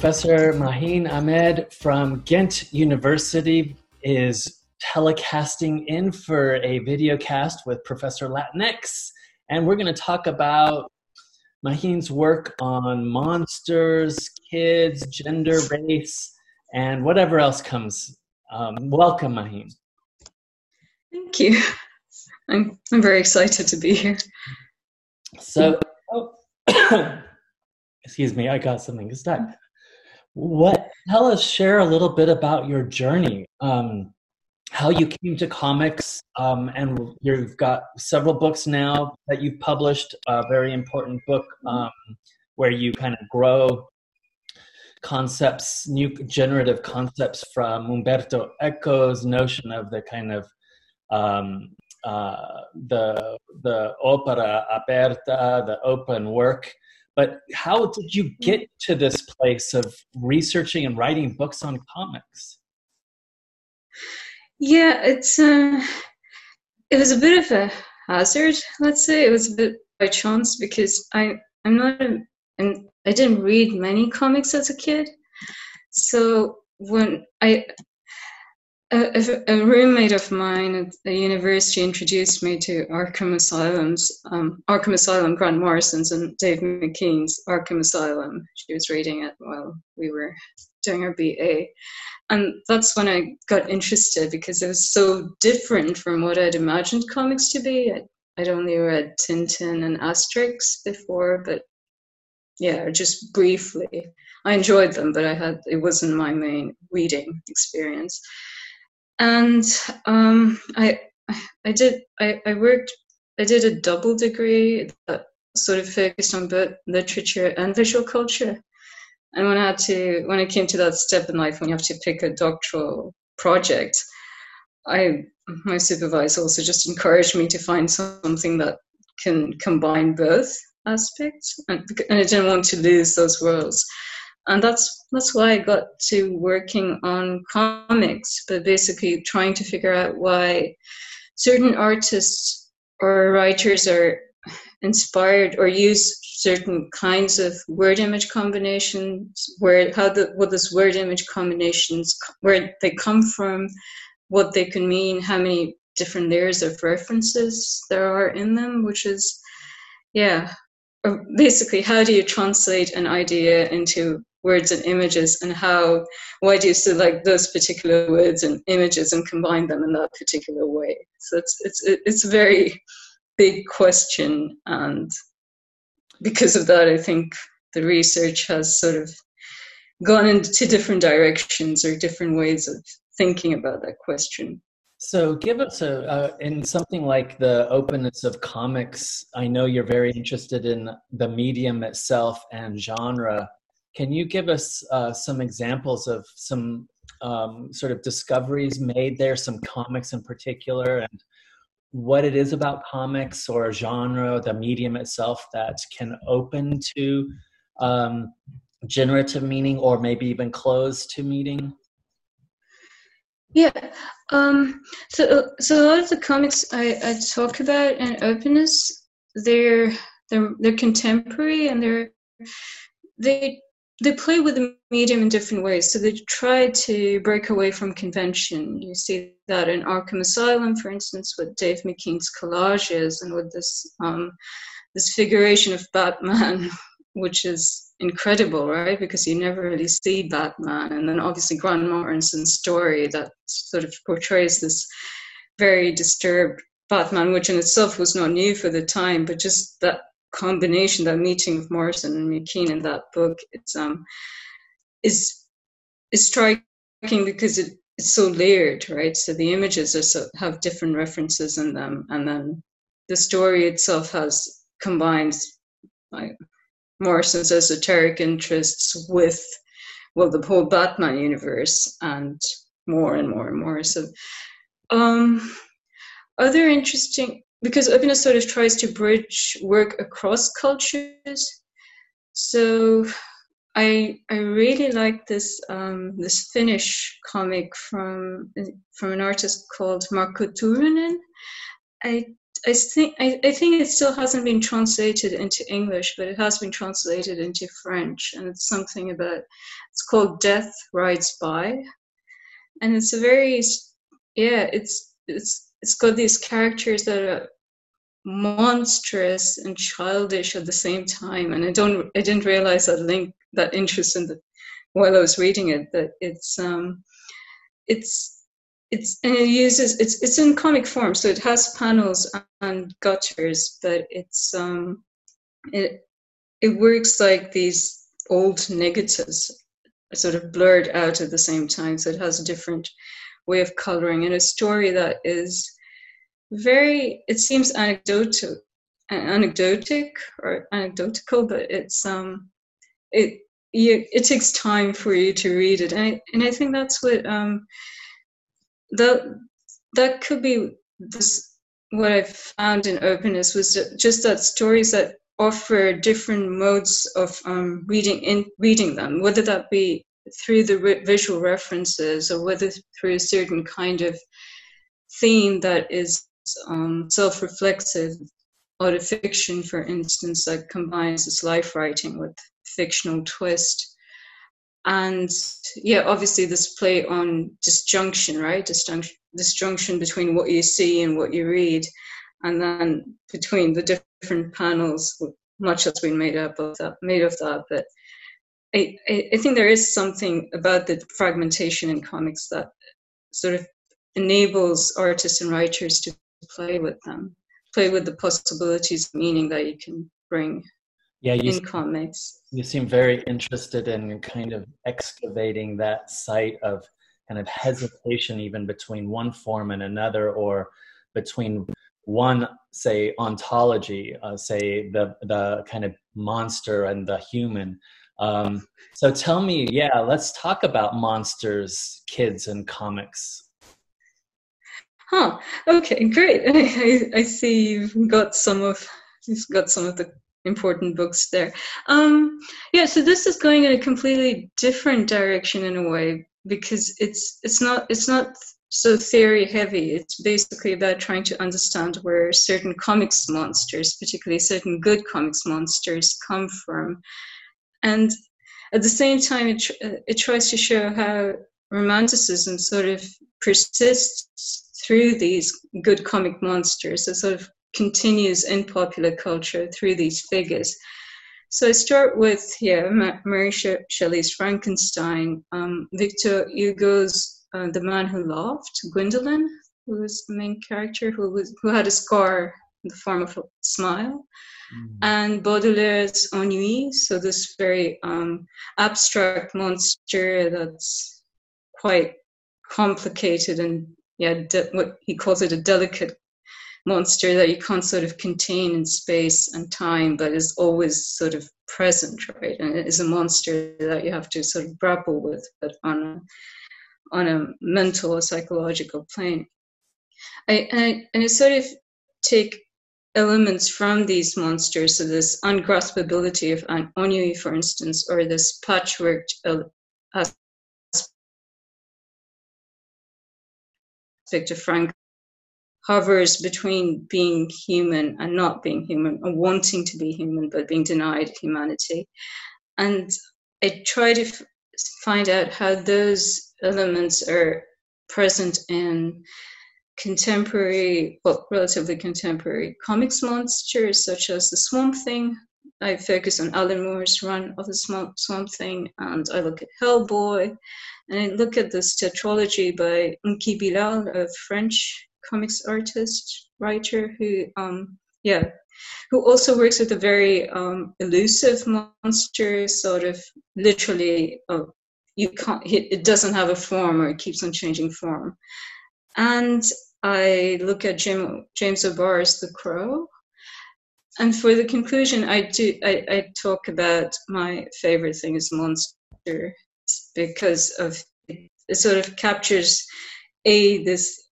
Professor Maaheen Ahmed from Ghent University is telecasting in for a video cast with Professor Latinx. And we're going to talk about Maaheen's work on monsters, kids, gender, race, and whatever else comes. Um, welcome, Maaheen. Thank you. I'm, I'm very excited to be here. So, oh, excuse me, I got something to stuck. What? Tell us, share a little bit about your journey, um, how you came to comics, um, and you've got several books now that you've published. A very important book um, where you kind of grow concepts, new generative concepts from Umberto Eco's notion of the kind of um, uh, the the opera aperta, the open work. But how did you get to this place of researching and writing books on comics? Yeah, it's uh, it was a bit of a hazard. Let's say it was a bit by chance because I I'm not a, and I didn't read many comics as a kid. So when I a, a, roommate of mine at the university introduced me to Arkham Asylum's, um, Arkham Asylum, Grant Morrison's, and Dave McKean's Arkham Asylum. She was reading it while we were doing our BA. And that's when I got interested because it was so different from what I'd imagined comics to be. I'd, I'd only read Tintin and Asterix before, but yeah, just briefly. I enjoyed them, but I had it wasn't my main reading experience and um, I I did I, I worked I did a double degree that sort of focused on both literature and visual culture. And when I had to when I came to that step in life when you have to pick a doctoral project, I my supervisor also just encouraged me to find something that can combine both aspects and, and I didn't want to lose those worlds and that's that's why I got to working on comics, but basically trying to figure out why certain artists or writers are inspired or use certain kinds of word image combinations where how the what those word image combinations where they come from what they can mean how many different layers of references there are in them which is yeah uh, basically how do you translate an idea into words and images and how why do you select those particular words and images and combine them in that particular way? So it's it's it's a very big question and because of that i think the research has sort of gone into different directions or different ways of thinking about that question. So give us a uh, in something like the openness of comics i know you're very interested in the medium itself and genre can you give us uh, some examples of some um, sort of discoveries made there, some comics in particular, and what it is about comics or a genre, the medium itself that can open to um, generative meaning or maybe even close to meaning? Yeah. Um, so, so a lot of the comics I, I talk about and openness, they're they're they're contemporary and they're they they play with the medium in different ways. So they try to break away from convention. You see that in Arkham Asylum, for instance, with Dave McKean's collages and with this um, this figuration of Batman, which is incredible, right? Because you never really see Batman, and then obviously Grant Morrison's story that sort of portrays this very disturbed Batman, which in itself was not new for the time, but just that combination, that meeting of Morrison and McKean in that book, it's um is is striking because it, it's so layered, right? So the images are so, have different references in them, and then the story itself has combined like Morrison's esoteric interests with well the whole Batman universe and more and more and more. So um other interesting because openness sort of tries to bridge work across cultures. So I I really like this um, this Finnish comic from from an artist called Markku Turunen. I I think I, I think it still hasn't been translated into English, but it has been translated into French, and it's something about it's called Death Rides By, and it's a very yeah it's it's it's got these characters that are monstrous and childish at the same time, and I don't I didn't realize that link that interest in the while I was reading it that it's um it's it's and it uses it's it's in comic form, so it has panels and gutters, but it's um it it works like these old negatives sort of blurred out at the same time, so it has different way of coloring and a story that is very it seems anecdotal anecdotic or anecdotal but it's um it you, it takes time for you to read it. And I, and I think that's what um that that could be this, what I found in openness was just that stories that offer different modes of um, reading in reading them, whether that be through the re- visual references or whether through a certain kind of theme that is um, self-reflexive. Autofiction, for instance, that combines this life writing with fictional twist and yeah obviously this play on disjunction right disjunction disjunction between what you see and what you read and then between the different panels much has been made up of that made of that but I, I think there is something about the fragmentation in comics that sort of enables artists and writers to play with them play with the possibilities of meaning that you can bring yeah, you, in comics. You seem very interested in kind of excavating that site of kind of hesitation, even between one form and another, or between one, say, ontology, uh, say the the kind of monster and the human. Um, so tell me, yeah, let's talk about monsters, kids, and comics. Huh. Okay, great. I, I see you've got some of you've got some of the important books there. Um, yeah, so this is going in a completely different direction in a way because it's it's not it's not so theory heavy. It's basically about trying to understand where certain comics monsters, particularly certain good comics monsters, come from, and at the same time, it it tries to show how romanticism sort of persists through these good comic monsters, a sort of continues in popular culture through these figures. So I start with yeah, Mary Shelley's Frankenstein, um, Victor Hugo's uh, The Man Who Laughed, Gwynplaine, who was the main character, who was who had a scar in the form of a smile, mm. and Baudelaire's Ennui. So this very um, abstract monster that's quite complicated and yeah, de- what he calls it a delicate monster that you can't sort of contain in space and time, but is always sort of present, right? And it is a monster that you have to sort of grapple with, but on a on a mental or psychological plane. I, and, I, and I sort of take elements from these monsters, so this ungraspability of ennui, for instance, or this patchworked uh, aspect of Frank hovers between being human and not being human, or wanting to be human but being denied humanity. And I try to f- find out how those elements are present in contemporary, well, relatively contemporary comics monsters such as the Swamp Thing. I focus on Alan Moore's run of the Swamp, Thing, and I look at Hellboy, and I look at this tetralogy by Enki Bilal, a French comics artist writer who um, yeah who also works with a very um, elusive monster sort of literally uh, you can't it doesn't have a form or it keeps on changing form and i look at Jim, james o'barr's the crow and for the conclusion i do I, I talk about my favorite thing is monster because of it sort of captures a this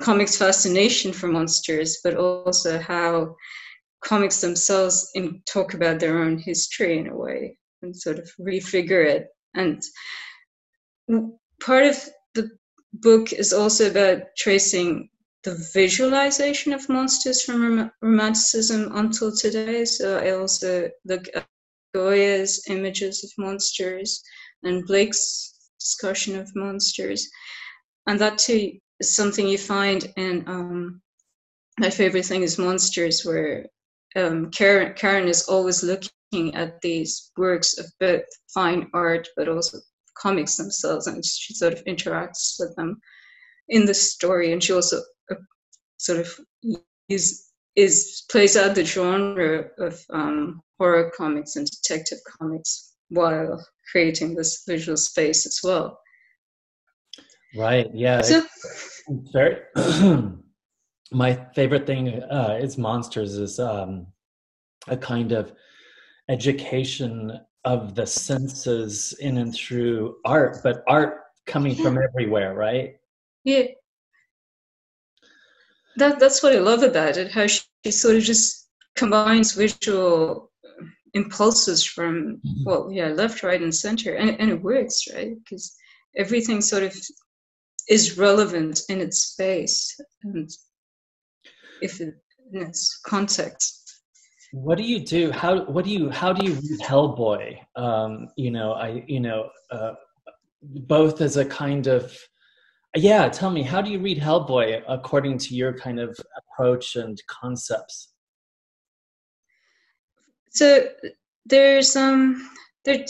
comics fascination for monsters, but also how comics themselves in, talk about their own history in a way and sort of refigure it. And part of the book is also about tracing the visualization of monsters from rom- romanticism until today. So I also look at Goya's images of monsters and Blake's discussion of monsters, and that too is something you find in um, my favorite thing is monsters, where um, Karen, Karen is always looking at these works of both fine art but also comics themselves, and she sort of interacts with them in the story, and she also uh, sort of is is plays out the genre of um, horror comics and detective comics while creating this visual space as well. Right. Yeah. So, very. my favorite thing uh, is monsters is um, a kind of education of the senses in and through art, but art coming from everywhere, right? Yeah. That that's what I love about it. How she, she sort of just combines visual impulses from mm-hmm. well, yeah, left, right, and center, and and it works, right? Because everything sort of is relevant in its space and if it its context what do you do? How what do you how do you read hellboy? Um you know i you know uh both as a kind of yeah tell me how do you read hellboy according to your kind of approach and concepts? So there's um there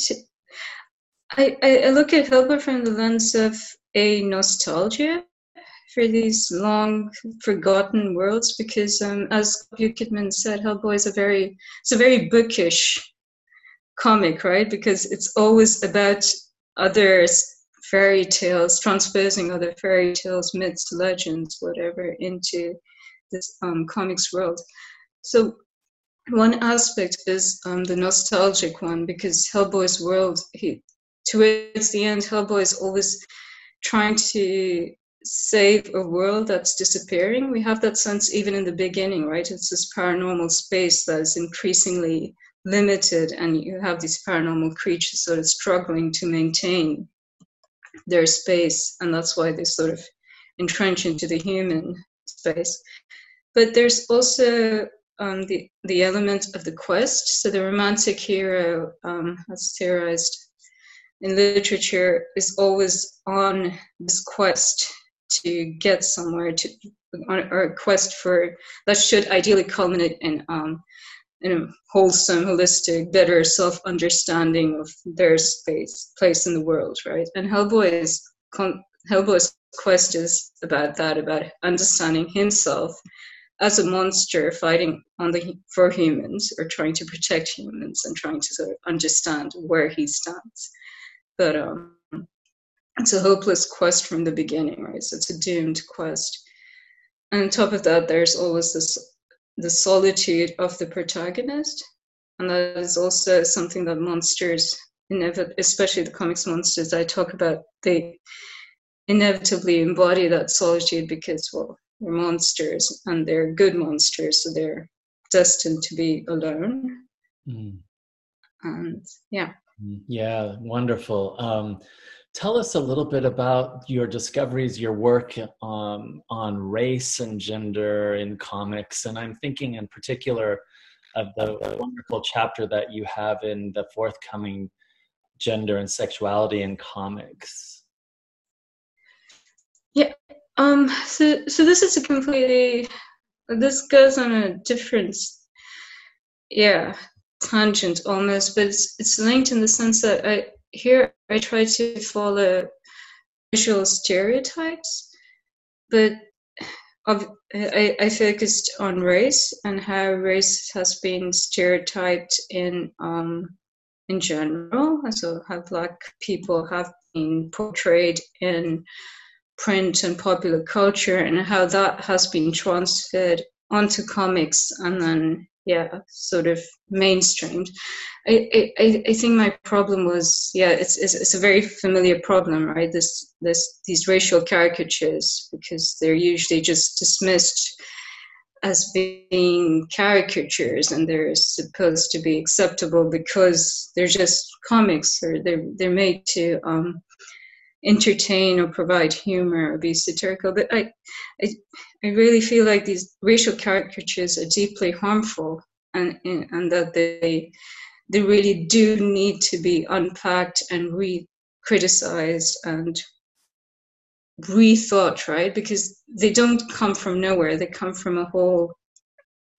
I look at hellboy from the lens of a nostalgia for these long forgotten worlds because um, as Bukatman said, Hellboy is a very it's a very bookish comic, right? Because it's always about other fairy tales, transposing other fairy tales, myths, legends, whatever, into this um, comics world. So one aspect is um, the nostalgic one because Hellboy's world, he, towards the end, Hellboy is always trying to save a world that's disappearing. We have that sense even in the beginning, right? It's this paranormal space that is increasingly limited, and you have these paranormal creatures sort of struggling to maintain their space, and that's why they sort of entrench into the human space. But there's also um, the the element of the quest. So the romantic hero, um, as theorized in literature, is always on this quest to get somewhere to or a quest for that should ideally culminate in um, in a wholesome, holistic, better self-understanding of their space, place in the world, right? And Hellboy's Hellboy's quest is about that, about understanding himself as a monster fighting on the for humans or trying to protect humans and trying to sort of understand where he stands. But um, it's a hopeless quest from the beginning, right? So it's a doomed quest. And on top of that, there's always this the solitude of the protagonist, and that is also something that monsters, especially the comics monsters I talk about, they inevitably embody that solitude because, well, they're monsters and they're good monsters, so they're destined to be alone. Mm. And yeah. Mm, yeah, wonderful. Um, Tell us a little bit about your discoveries, your work um, on race and gender in comics. And I'm thinking in particular of the wonderful chapter that you have in the forthcoming Gender and Sexuality in Comics. Yeah. Um, so, so this is a completely, this goes on a different, yeah, tangent almost, but it's, it's linked in the sense that I, here I try to follow visual stereotypes, but I, I focused on race and how race has been stereotyped in um, in general. So how black people have been portrayed in print and popular culture, and how that has been transferred onto comics and then yeah sort of mainstreamed. I, I i think my problem was yeah it's, it's it's a very familiar problem right? This this these racial caricatures because they're usually just dismissed as being caricatures and they're supposed to be acceptable because they're just comics or they're they're made to um entertain or provide humor or be satirical. But I, I, I really feel like these racial caricatures are deeply harmful, and and that they they really do need to be unpacked and re-criticized and rethought, right? Because they don't come from nowhere. They come from a whole.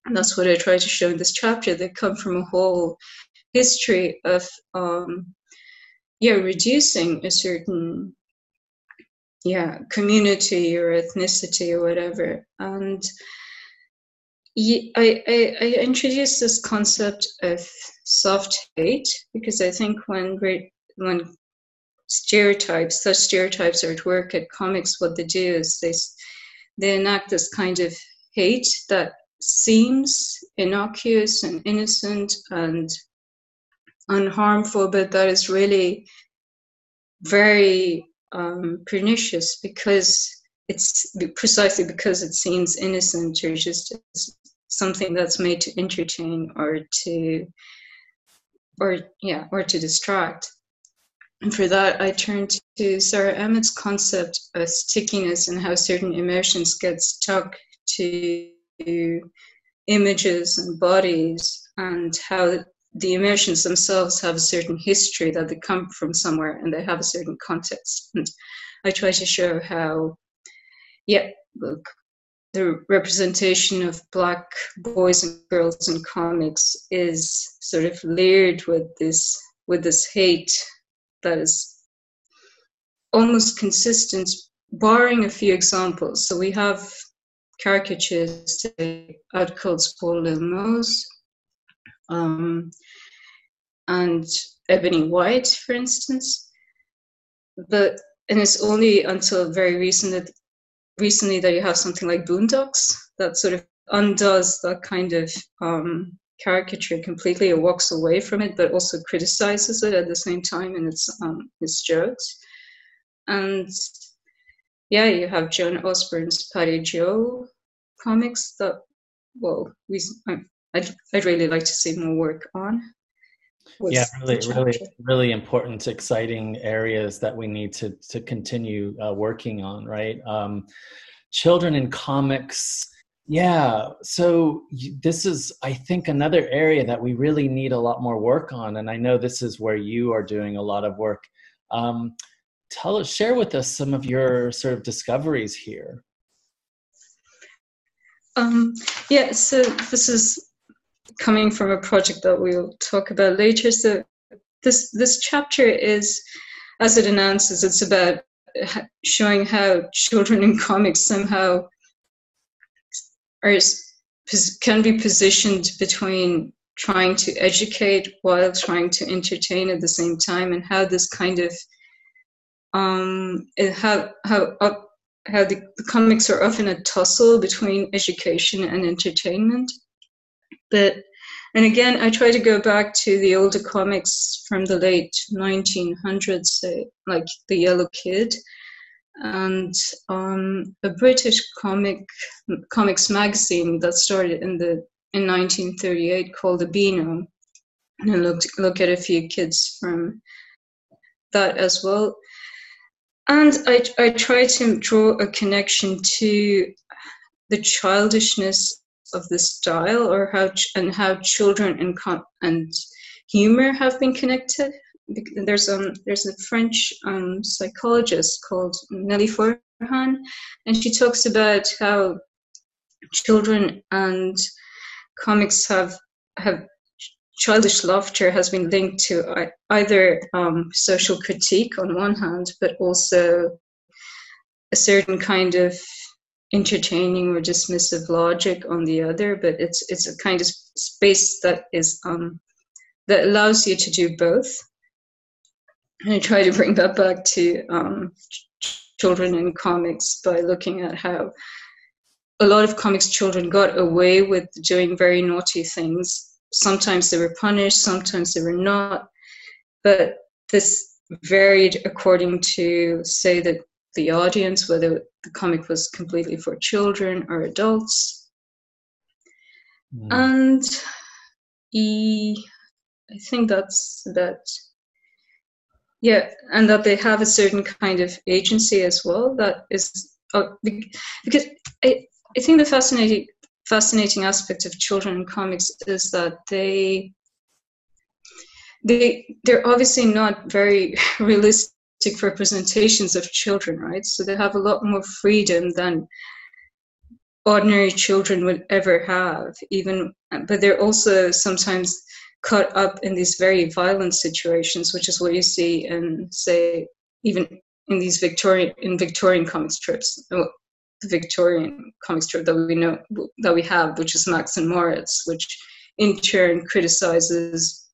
And that's what I try to show in this chapter. They come from a whole history of um, yeah reducing a certain yeah community or ethnicity or whatever. And I, I, I introduced this concept of soft hate because I think when when stereotypes, such stereotypes are at work at comics, what they do is they they enact this kind of hate that seems innocuous and innocent and unharmful, but that is really very um, pernicious because it's precisely because it seems innocent or just something that's made to entertain or to or yeah or to distract. And for that i turn to Sara Ahmed's concept of stickiness and how certain emotions get stuck to images and bodies and how the emotions themselves have a certain history that they come from somewhere and they have a certain context. And I try to show how, yeah, look, the representation of black boys and girls in comics is sort of layered with this with this hate that is almost consistent, barring a few examples. So we have caricatures, say, Outcault's Poor Lil Mose, um, and Ebony White, for instance. But and it's only until very recent that recently that you have something like Boondocks that sort of undoes that kind of um, caricature completely or walks away from it, but also criticizes it at the same time in its um, its jokes. And yeah, you have Joan Osborne's Patty-Jo comics that well, we I'd, I'd really like to see more work on. Yeah, really, really, really important, exciting areas that we need to to continue uh, working on. Right, um, children in comics. Yeah, so this is, I think, another area that we really need a lot more work on, and I know this is where you are doing a lot of work. Um, tell us, share with us some of your sort of discoveries here. Um, yeah, so this is coming from a project that we'll talk about later. So this this chapter is, as it announces, it's about showing how children in comics somehow are can be positioned between trying to educate while trying to entertain at the same time, and how this kind of um, how how how the, the comics are often a tussle between education and entertainment but and again, I try to go back to the older comics from the late 1900s, say, like The Yellow Kid, and um, a British comic comics magazine that started in the in 1938 called the Beano, and I looked look at a few kids from that as well. And I, I try to draw a connection to the childishness of the style or how and how children and and humor have been connected. There's um there's a French um, psychologist called Nelly Feuerhahn, and she talks about how children and comics have have childish laughter has been linked to either um, social critique on one hand, but also a certain kind of entertaining or dismissive logic on the other but it's it's a kind of space that is um, that allows you to do both. And i try to bring that back to um, children in comics by looking at how a lot of comics children got away with doing very naughty things. Sometimes they were punished sometimes they were not. But this varied according to say that the audience, whether the comic was completely for children or adults. Mm. And he, I think that's that. yeah, and that they have a certain kind of agency as well. That is uh, because I, I think the fascinating fascinating aspect of children in comics is that they they they're obviously not very realistic representations of children, right? So they have a lot more freedom than ordinary children would ever have. Even, but they're also sometimes caught up in these very violent situations, which is what you see in, say, even in these Victorian in Victorian comic strips. The Victorian comic strip that we know that we have, which is Max and Moritz, which in turn criticizes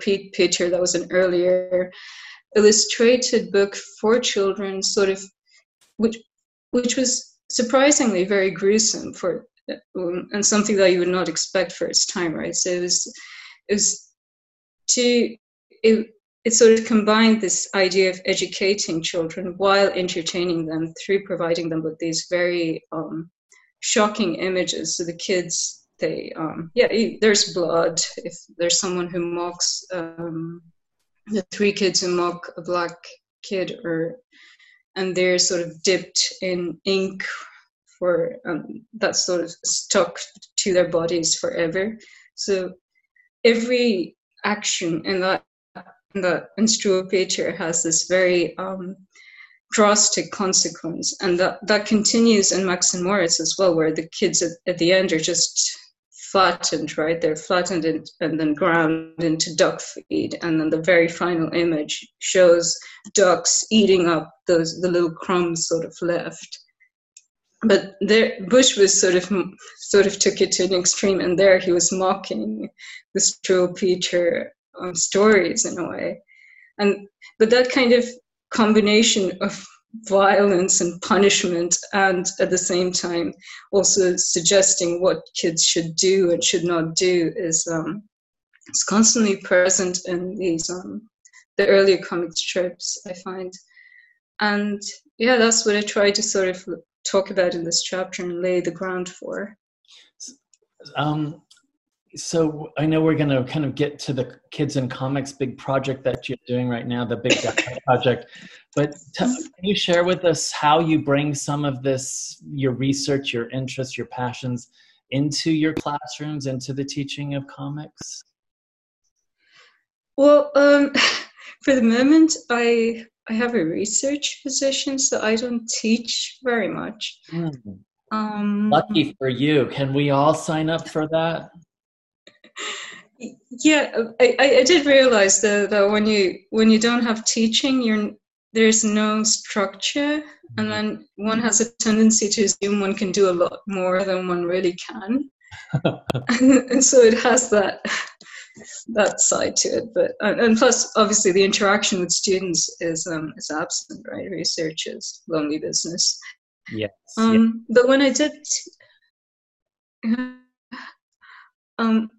Struwwelpeter. Peter, that was an earlier illustrated book for children, sort of, which which was surprisingly very gruesome for um, and something that you would not expect for its time, right? So it was, it was to, it, it sort of combined this idea of educating children while entertaining them through providing them with these very um, shocking images. So the kids, they, um, yeah, there's blood. If there's someone who mocks, um, the three kids who mock a black kid or and they're sort of dipped in ink for um, that sort of stuck to their bodies forever. So every action in that in that Struwwelpeter has this very um, drastic consequence, and that that continues in Max and Moritz as well, where the kids at, at the end are just flattened, right? They're flattened in, and then ground into duck feed, and then the very final image shows ducks eating up those the little crumbs sort of left. But there Busch was sort of sort of took it to an extreme and there he was mocking the Struwwelpeter um, stories in a way. And but that kind of combination of violence and punishment and at the same time also suggesting what kids should do and should not do is um, it's constantly present in these um, the earlier comic strips i find and yeah that's what i try to sort of talk about in this chapter and lay the ground for. Um, so I know we're going to kind of get to the kids and comics big project that you're doing right now, the big project. But t- can you share with us how you bring some of this, your research, your interests, your passions, into your classrooms, into the teaching of comics? Well, um, for the moment, I I have a research position, so I don't teach very much. Mm. Um, Lucky for you. Can we all sign up for that? Yeah, I, I did realize though that when you when you don't have teaching, you're there's no structure, and mm-hmm. then one has a tendency to assume one can do a lot more than one really can, and so it has that that side to it. But and plus, obviously, the interaction with students is um, is absent, right? Research is lonely business. Yes. Um, But when I did, um,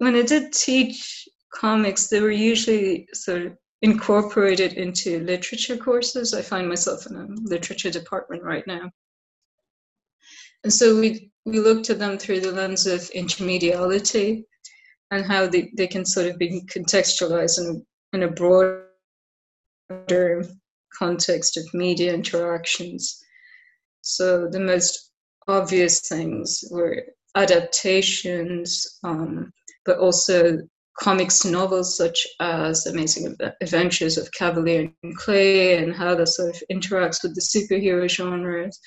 when I did teach comics, they were usually sort of incorporated into literature courses. I find myself in a literature department right now. And so we, we looked at them through the lens of intermediality, and how they, they can sort of be contextualized in, in a broader context of media interactions. So the most obvious things were adaptations, um, but also comics novels such as Amazing Adventures of Kavalier and Clay and how that sort of interacts with the superhero genres.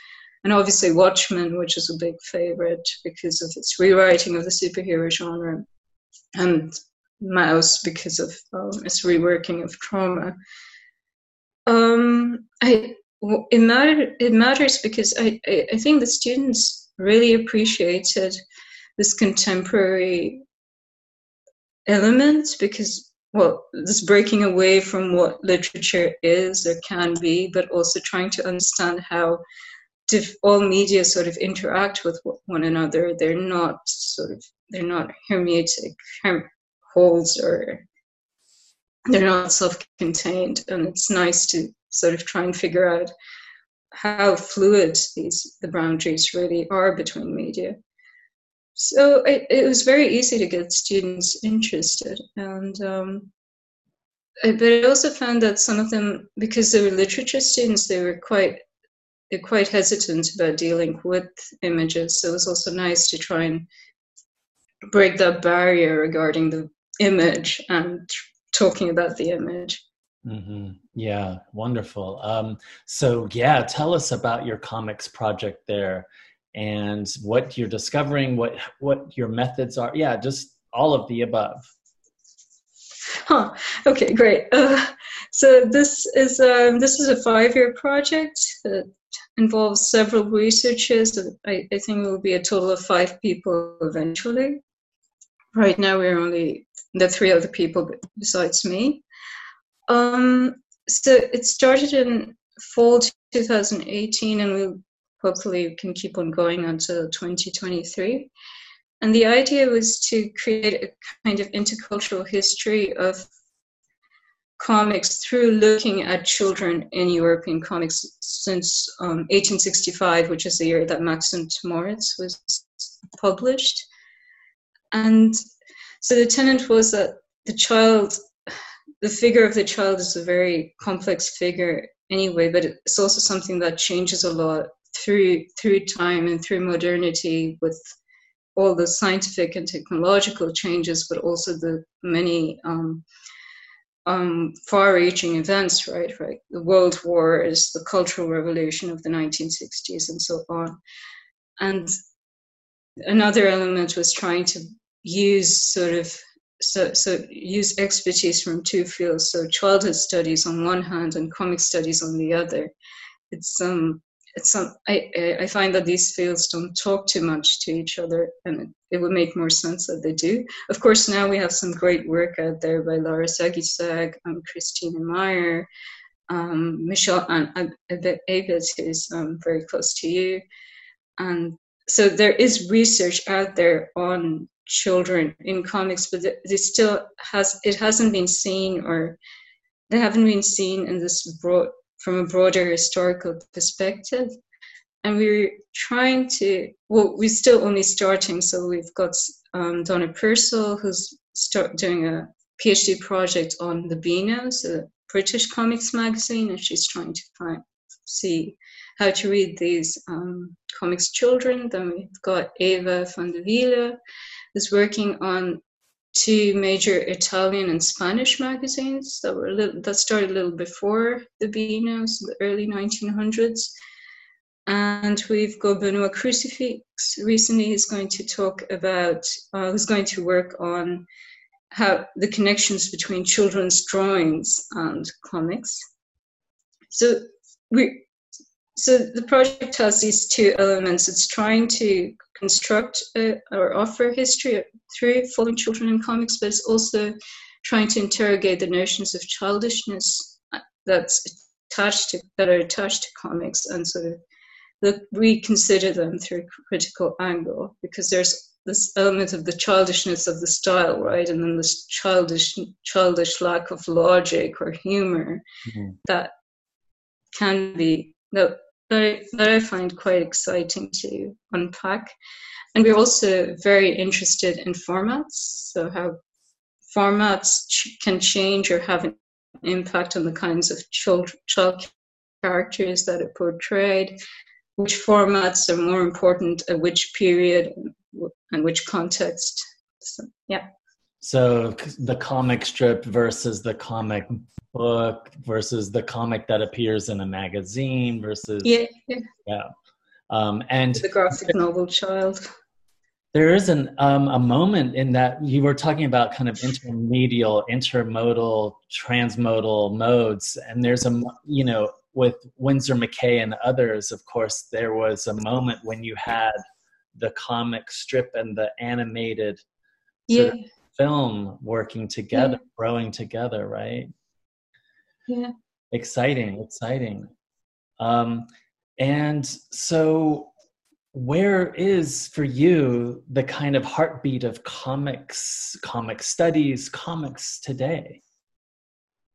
And obviously Watchmen, which is a big favorite because of its rewriting of the superhero genre and Maus because of um, its reworking of trauma. Um, I it matter it matters because I, I, I think the students really appreciated this contemporary element because well this breaking away from what literature is or can be but also trying to understand how diff- all media sort of interact with one another. They're not sort of they're not hermeneutic herm- holes or they're not self-contained. And it's nice to sort of try and figure out how fluid these the boundaries really are between media so it, it was very easy to get students interested and um, but I also found that some of them, because they were literature students, they were quite they're quite hesitant about dealing with images. So it was also nice to try and break that barrier regarding the image and talking about the image. Mm-hmm. Yeah, wonderful. Um, so, yeah, tell us about your comics project there and what you're discovering, what what your methods are. Yeah, just all of the above. Huh. Okay, great. Uh, so this is um, this is a five-year project that involves several researchers. I, I think it will be a total of five people eventually. Right now, we're only the three other people besides me. Um, so it started in fall 2018, and we hopefully we can keep on going until 2023. And the idea was to create a kind of intercultural history of comics through looking at children in European comics since um, 1865, which is the year that Max und Moritz was published. And so the tenant was that the child, the figure of the child is a very complex figure anyway, but it's also something that changes a lot through through time and through modernity with all the scientific and technological changes, but also the many um, um, far-reaching events, right? Right, the World Wars, the Cultural Revolution of the 1960s, and so on. And another element was trying to use sort of so so use expertise from two fields. So childhood studies on one hand and comic studies on the other. It's um some I, I find that these fields don't talk too much to each other and it, it, would make more sense that they do. Of course now we have some great work out there by Laura Saguisag and Christina Meyer um, Michelle Ann Abate is um, very close to you. And so there is research out there on children in comics but it still has it hasn't been seen or they haven't been seen in this broad from a broader historical perspective. And we're trying to, well, we're still only starting. So we've got um, Dona Pursall, who's start doing a PhD project on the Beanos, a British comics magazine, and she's trying to find, see how to read these um, comics children. Then we've got Eva van der Wiele, who's working on two major Italian and Spanish magazines that were little, that started a little before the Beanos, the early 1900s. And we've got Benoit Crucifix recently He's going to talk about, uh, who's going to work on how the connections between children's drawings and comics. So we, so the project has these two elements. It's trying to construct uh, or offer history through following children in comics, but it's also trying to interrogate the notions of childishness that's attached to that are attached to comics and sort of look, reconsider them through a critical angle because there's this element of the childishness of the style, right, and then this childish childish lack of logic or humor mm-hmm. that can be that that I, that I find quite exciting to unpack. And we're also very interested in formats, so how formats ch- can change or have an impact on the kinds of child, child characters that are portrayed, which formats are more important at which period and which context. So, yeah. So the comic strip versus the comic book versus the comic that appears in a magazine versus yeah yeah, yeah. Um, and the graphic novel child there is an um, a moment in that you were talking about kind of intermedial intermodal transmodal modes and there's a you know with winsor mccay and others of course there was a moment when you had the comic strip and the animated yeah. Film working together yeah. growing together right? Yeah. Exciting exciting. Um, and so where is for you the kind of heartbeat of comics comic studies comics today?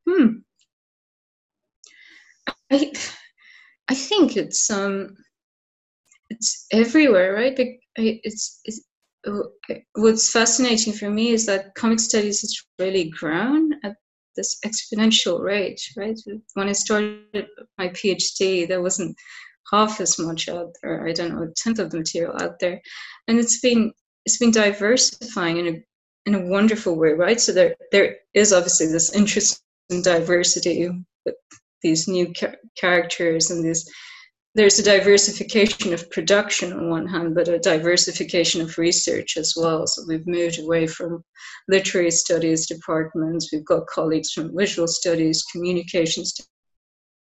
Hmm. I i think it's um it's everywhere right? It's, it's what's fascinating for me is that comic studies has really grown at this exponential rate, right? When I started my PhD, there wasn't half as much out there. I don't know, a tenth of the material out there, and it's been it's been diversifying in a in a wonderful way, right? So there there is obviously this interest in diversity with these new characters and these there's a diversification of production on one hand, but a diversification of research as well. So we've moved away from literary studies departments. We've got colleagues from visual studies, communication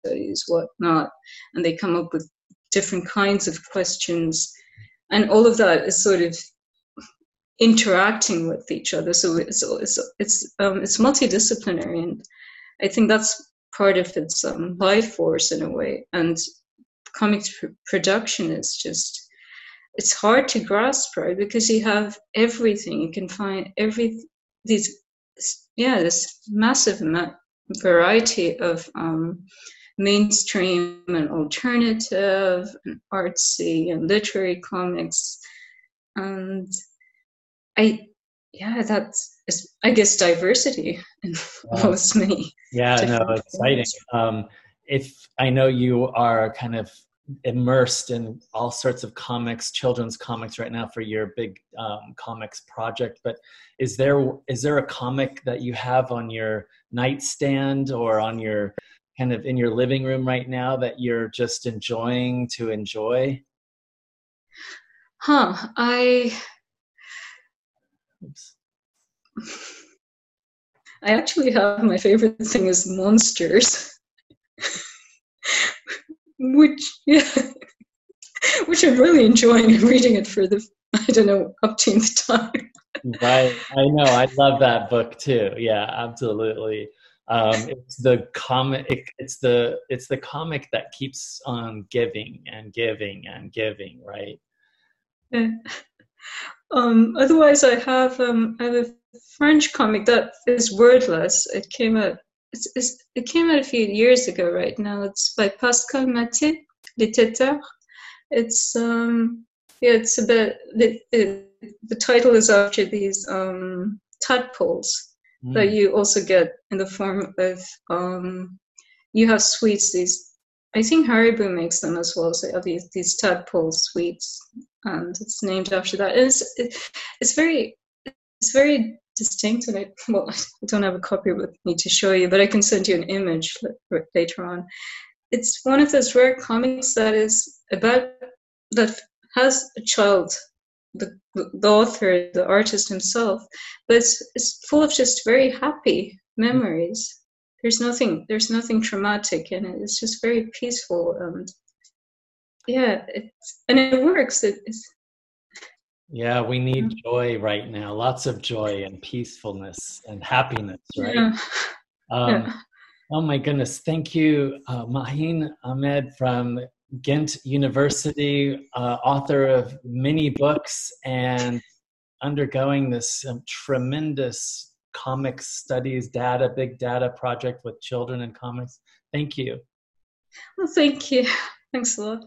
studies, whatnot, and they come up with different kinds of questions. And all of that is sort of interacting with each other. So it's it's it's um, it's multidisciplinary, and I think that's part of its um, life force in a way. And comics pr- production is just it's hard to grasp, right? Because you have everything. You can find every these yeah this massive variety of um, mainstream and alternative and artsy and literary comics and I yeah, that's I guess diversity involves yeah. many. Yeah, no, exciting. Um, if I know you are kind of immersed in all sorts of comics, children's comics right now for your big um, comics project, but is there is there a comic that you have on your nightstand or on your kind of in your living room right now that you're just enjoying to enjoy? Huh. I Oops. I actually have my favorite thing is monsters, which yeah, which I'm really enjoying and reading it for the I don't know upteenth time. right, I know. I love that book too. Yeah, absolutely. Um, it's the comic. It, it's the it's the comic that keeps on giving and giving and giving. Right. Yeah. Um, otherwise, I have um, I have a French comic that is wordless. It came out it's, it's, it came out a few years ago. Right now, it's by Pascal Maté, Les. It's um, yeah, it's about the, the, the title is after these um, tadpoles mm. that you also get in the form of um, you have sweets. These I think Haribo makes them as well. So these these tadpole sweets and it's named after that. It's it, it's very it's very distinct, and I well I don't have a copy with me to show you, but I can send you an image later on. It's one of those rare comics that is about that has a child, the, the author, the artist himself, but it's, it's full of just very happy memories. There's nothing there's nothing traumatic in it. It's just very peaceful and yeah it's and it works it, it's yeah we need joy right now lots of joy and peacefulness and happiness right? Yeah. Um, yeah. oh my goodness thank you uh, Maaheen Ahmed from ghent university uh, author of many books and undergoing this um, tremendous comics studies data big data project with children and comics. Thank you. Well thank you. Thanks a lot